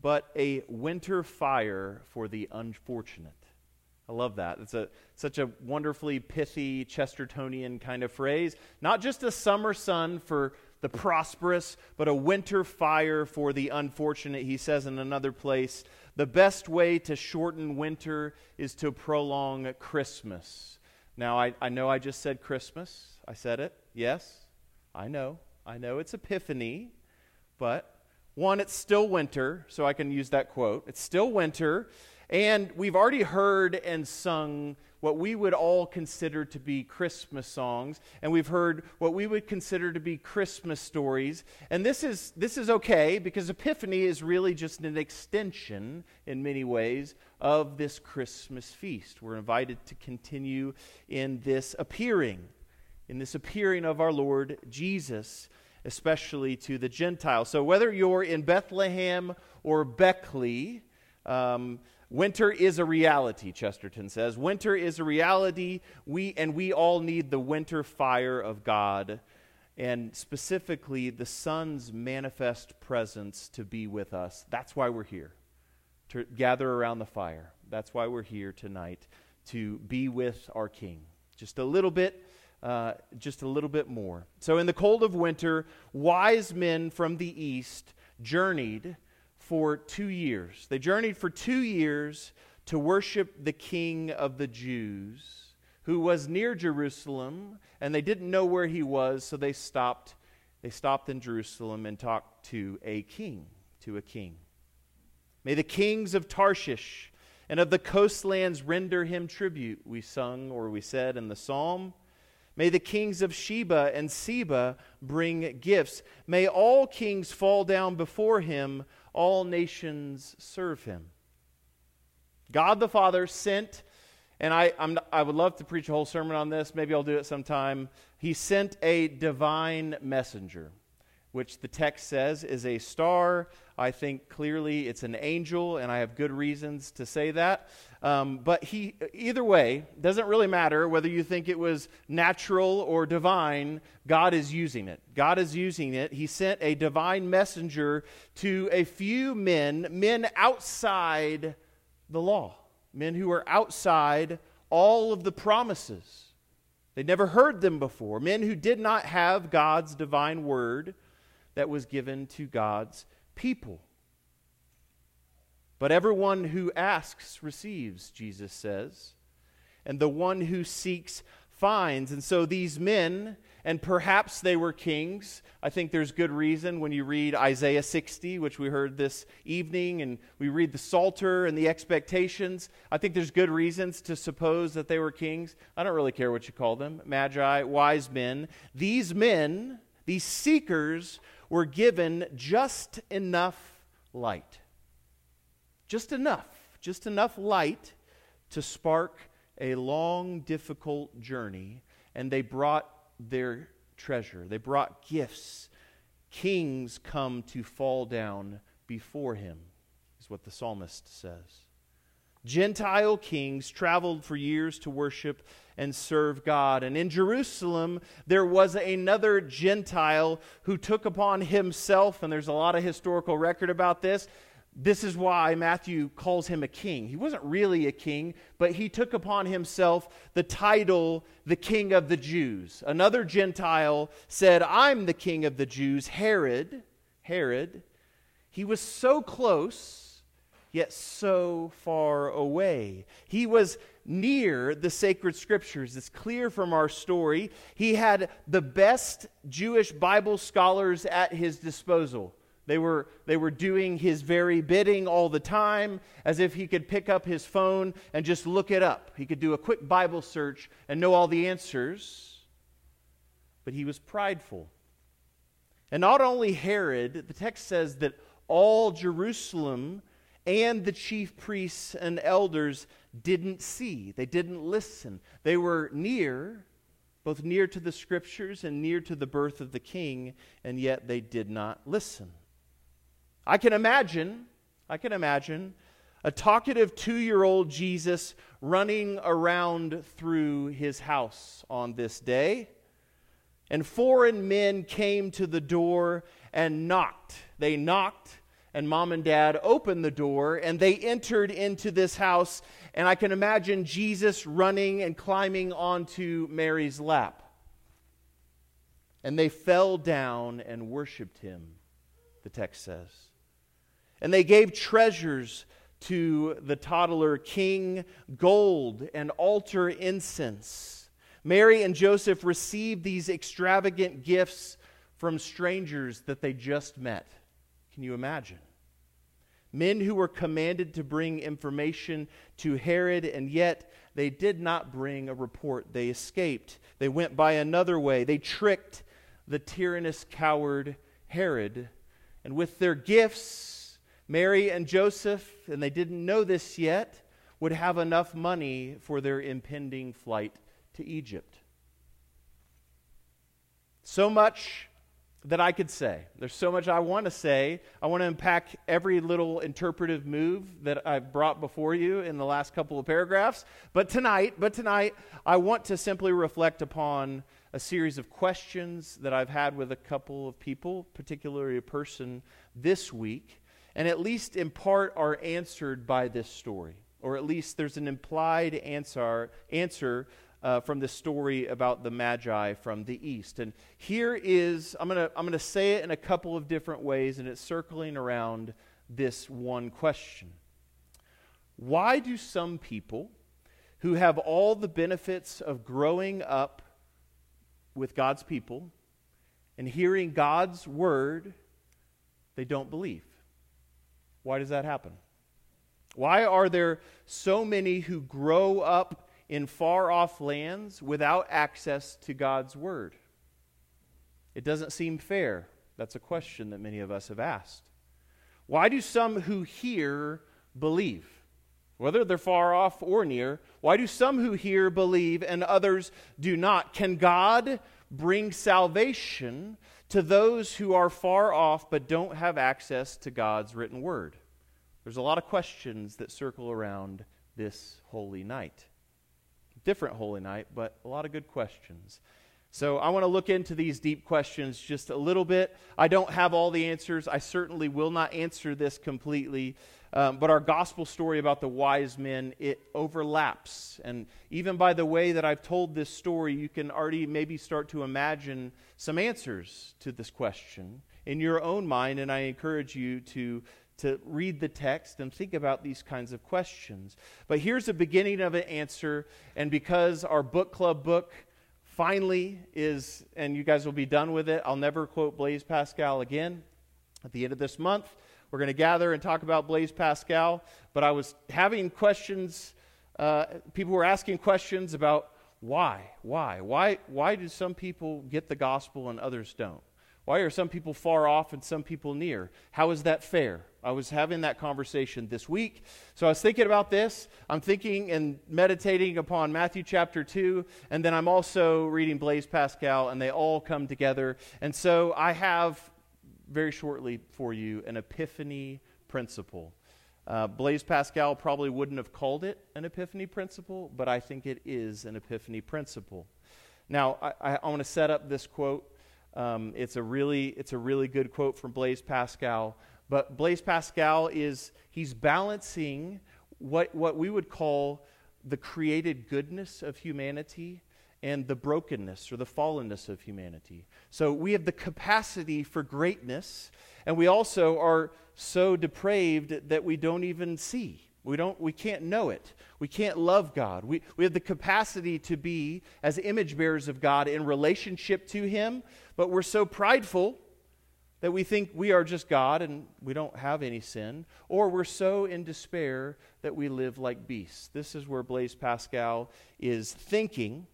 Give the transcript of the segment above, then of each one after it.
but a winter fire for the unfortunate. I love that. It's a such a wonderfully pithy Chestertonian kind of phrase. Not just a summer sun for the prosperous, but a winter fire for the unfortunate. He says in another place, the best way to shorten winter is to prolong Christmas. Now, I, I know I just said Christmas. I said it. Yes, I know. I know it's Epiphany, but one, it's still winter, so I can use that quote. It's still winter, and we've already heard and sung what we would all consider to be Christmas songs, and we've heard what we would consider to be Christmas stories. And this is, this is okay because Epiphany is really just an extension, in many ways, of this Christmas feast. We're invited to continue in this appearing, in this appearing of our Lord Jesus, especially to the Gentiles. So whether you're in Bethlehem or Beckley, um, Winter is a reality, Chesterton says. Winter is a reality, we, and we all need the winter fire of God, and specifically the Son's manifest presence to be with us. That's why we're here, to gather around the fire. That's why we're here tonight, to be with our King. Just a little bit. Uh, just a little bit more. So, in the cold of winter, wise men from the east journeyed for two years. They journeyed for two years to worship the King of the Jews, who was near Jerusalem, and they didn't know where he was, so they stopped. They stopped in Jerusalem and talked to a king, to a king. May the kings of Tarshish and of the coastlands render him tribute, we sung or we said in the psalm. May the kings of Sheba and Seba bring gifts. May all kings fall down before him all nations serve him. God the Father sent, and I, I'm, i would love to preach a whole sermon on this. Maybe I'll do it sometime. He sent a divine messenger, which the text says is a star. I think clearly it's an angel, and I have good reasons to say that. Um, but he, either way, doesn't really matter whether you think it was natural or divine, God is using it. God is using it. He sent a divine messenger to a few men, men outside the law, men who were outside all of the promises. They'd never heard them before, men who did not have God's divine word that was given to God's people. But everyone who asks receives, Jesus says, and the one who seeks finds. And so these men, and perhaps they were kings. I think there's good reason when you read Isaiah 60, which we heard this evening, and we read the Psalter and the expectations. I think there's good reasons to suppose that they were kings. I don't really care what you call them magi, wise men. These men, these seekers, were given just enough light just enough, just enough light to spark a long, difficult journey. And they brought their treasure, they brought gifts. Kings come to fall down before him, is what the psalmist says. Gentile kings traveled for years to worship and serve God. And in Jerusalem, there was another Gentile who took upon himself, and there's a lot of historical record about this, this is why Matthew calls him a king. He wasn't really a king, but he took upon himself the title, the king of the Jews. Another Gentile said, I'm the king of the Jews. Herod, Herod, he was so close, yet so far away. He was near the sacred scriptures. It's clear from our story. He had the best Jewish Bible scholars at his disposal. They were, they were doing his very bidding all the time, as if he could pick up his phone and just look it up. He could do a quick Bible search and know all the answers. But he was prideful. And not only Herod, the text says that all Jerusalem and the chief priests and elders didn't see, they didn't listen. They were near, both near to the scriptures and near to the birth of the king, and yet they did not listen. I can imagine, I can imagine a talkative two year old Jesus running around through his house on this day. And foreign men came to the door and knocked. They knocked and mom and dad opened the door and they entered into this house. And I can imagine Jesus running and climbing onto Mary's lap. And they fell down and worshiped him, the text says. And they gave treasures to the toddler king gold and altar incense. Mary and Joseph received these extravagant gifts from strangers that they just met. Can you imagine? Men who were commanded to bring information to Herod, and yet they did not bring a report. They escaped. They went by another way. They tricked the tyrannous coward Herod. And with their gifts, Mary and Joseph, and they didn't know this yet, would have enough money for their impending flight to Egypt. So much that I could say. There's so much I want to say. I want to unpack every little interpretive move that I've brought before you in the last couple of paragraphs. But tonight, but tonight, I want to simply reflect upon a series of questions that I've had with a couple of people, particularly a person this week, and at least in part are answered by this story. Or at least there's an implied answer, answer uh, from this story about the Magi from the East. And here is, I'm going to I'm to say it in a couple of different ways, and it's circling around this one question Why do some people who have all the benefits of growing up with God's people and hearing God's word, they don't believe? Why does that happen? Why are there so many who grow up in far off lands without access to God's Word? It doesn't seem fair. That's a question that many of us have asked. Why do some who hear believe? Whether they're far off or near, why do some who hear believe and others do not? Can God bring salvation to those who are far off but don't have access to God's written word? There's a lot of questions that circle around this holy night different Holy Night, but a lot of good questions. So I want to look into these deep questions just a little bit. I don't have all the answers. I certainly will not answer this completely. Um, but our gospel story about the wise men, it overlaps. And even by the way that I've told this story, you can already maybe start to imagine some answers to this question in your own mind. And I encourage you to to read the text and think about these kinds of questions. But here's the beginning of an answer, and because our book club book finally is, and you guys will be done with it, I'll never quote Blaise Pascal again. At the end of this month, we're going to gather and talk about Blaise Pascal. But I was having questions, uh, people were asking questions about why, why, why, why do some people get the gospel and others don't? Why are some people far off and some people near? How is that fair? I was having that conversation this week. So I was thinking about this. I'm thinking and meditating upon Matthew chapter 2, and then I'm also reading Blaise Pascal, and they all come together. And so I have very shortly for you an epiphany principle. Uh, Blaise Pascal probably wouldn't have called it an epiphany principle, but I think it is an epiphany principle. Now, I, I, I want to set up this quote um, it's, a really, it's a really good quote from Blaise Pascal. But Blaise Pascal is, he's balancing what, what we would call the created goodness of humanity and the brokenness or the fallenness of humanity. So we have the capacity for greatness, and we also are so depraved that we don't even see. We, don't, we can't know it. We can't love God. We, we have the capacity to be, as image bearers of God, in relationship to Him, but we're so prideful that we think we are just God and we don't have any sin, or we're so in despair that we live like beasts. This is where Blaise Pascal is thinking.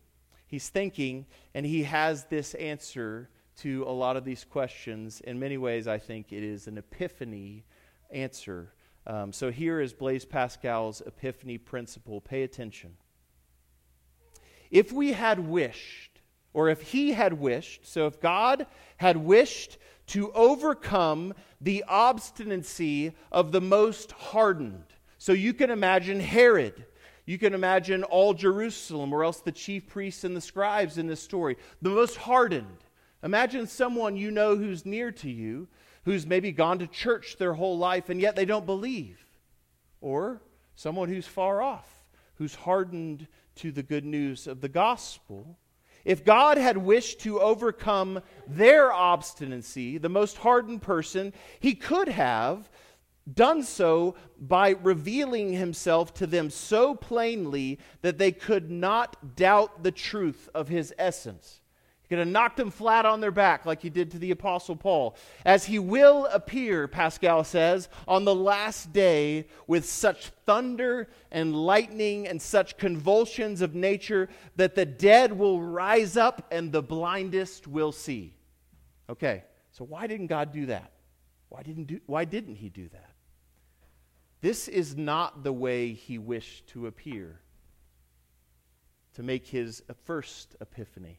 He's thinking, and he has this answer to a lot of these questions. In many ways, I think it is an epiphany answer um, so here is Blaise Pascal's epiphany principle. Pay attention. If we had wished, or if he had wished, so if God had wished to overcome the obstinacy of the most hardened, so you can imagine Herod. You can imagine all Jerusalem, or else the chief priests and the scribes in this story, the most hardened. Imagine someone you know who's near to you who's maybe gone to church their whole life and yet they don't believe. Or someone who's far off, who's hardened to the good news of the gospel. If God had wished to overcome their obstinacy, the most hardened person, he could have done so by revealing himself to them so plainly that they could not doubt the truth of his essence. He could have knocked them flat on their back like he did to the Apostle Paul. As he will appear, Pascal says, on the last day with such thunder and lightning and such convulsions of nature that the dead will rise up and the blindest will see. Okay, so why didn't God do that? Why didn't, do, why didn't he do that? This is not the way he wished to appear, to make his first epiphany.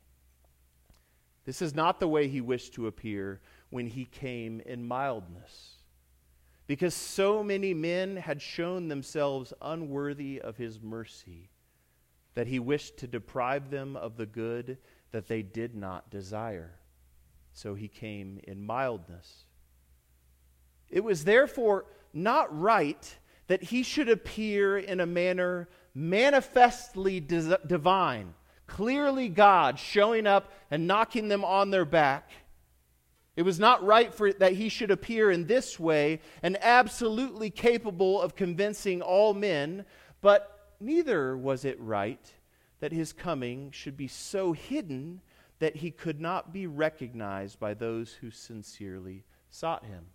This is not the way he wished to appear when he came in mildness. Because so many men had shown themselves unworthy of his mercy that he wished to deprive them of the good that they did not desire. So he came in mildness. It was therefore not right that he should appear in a manner manifestly divine, clearly God showing up and knocking them on their back. It was not right for that he should appear in this way and absolutely capable of convincing all men, but neither was it right that his coming should be so hidden that he could not be recognized by those who sincerely sought him.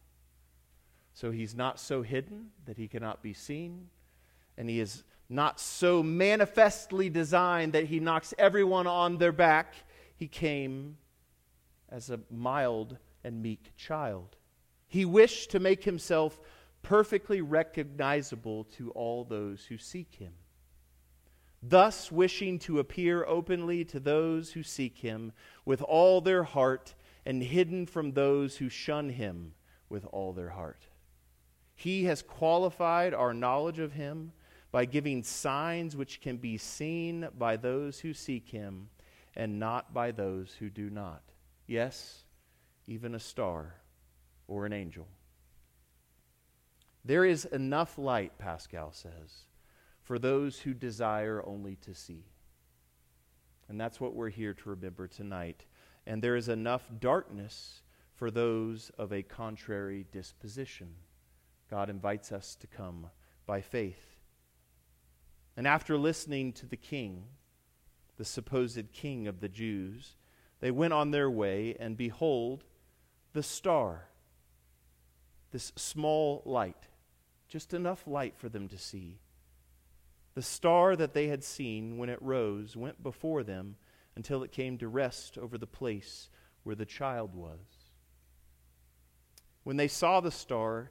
So he's not so hidden that he cannot be seen, and he is not so manifestly designed that he knocks everyone on their back. He came as a mild and meek child. He wished to make himself perfectly recognizable to all those who seek him. Thus, wishing to appear openly to those who seek him with all their heart and hidden from those who shun him with all their heart. He has qualified our knowledge of him by giving signs which can be seen by those who seek him and not by those who do not. Yes, even a star or an angel. There is enough light, Pascal says, for those who desire only to see. And that's what we're here to remember tonight. And there is enough darkness for those of a contrary disposition. God invites us to come by faith. And after listening to the king, the supposed king of the Jews, they went on their way, and behold, the star, this small light, just enough light for them to see. The star that they had seen when it rose went before them until it came to rest over the place where the child was. When they saw the star,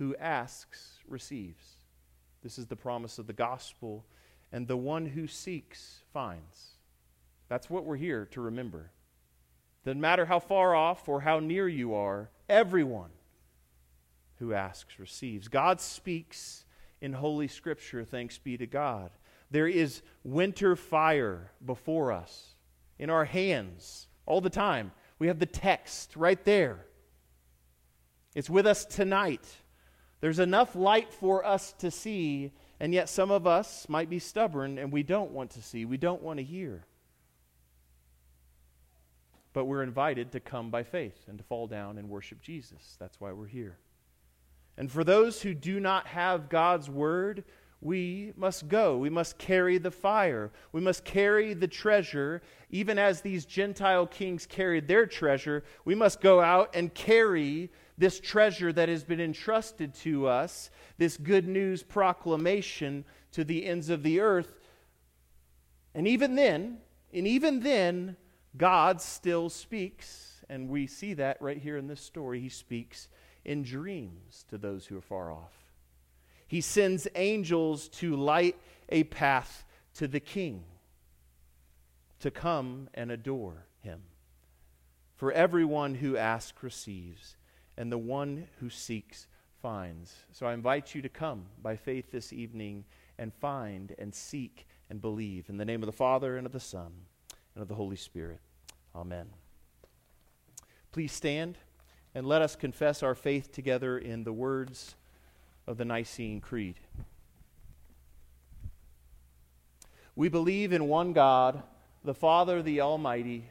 who asks receives. This is the promise of the gospel, and the one who seeks finds. That's what we're here to remember. Doesn't matter how far off or how near you are, everyone who asks receives. God speaks in Holy Scripture, thanks be to God. There is winter fire before us, in our hands, all the time. We have the text right there. It's with us tonight. There's enough light for us to see, and yet some of us might be stubborn and we don't want to see, we don't want to hear. But we're invited to come by faith and to fall down and worship Jesus. That's why we're here. And for those who do not have God's word, we must go. We must carry the fire. We must carry the treasure. Even as these Gentile kings carried their treasure, we must go out and carry this treasure that has been entrusted to us, this good news proclamation to the ends of the earth. And even then, and even then, God still speaks, and we see that right here in this story. He speaks in dreams to those who are far off. He sends angels to light a path to the King to come and adore him. For everyone who asks receives, and the one who seeks finds. So I invite you to come by faith this evening and find and seek and believe. In the name of the Father, and of the Son, and of the Holy Spirit. Amen. Please stand and let us confess our faith together in the words of the Nicene Creed. We believe in one God, the Father, the Almighty